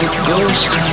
It's a ghost.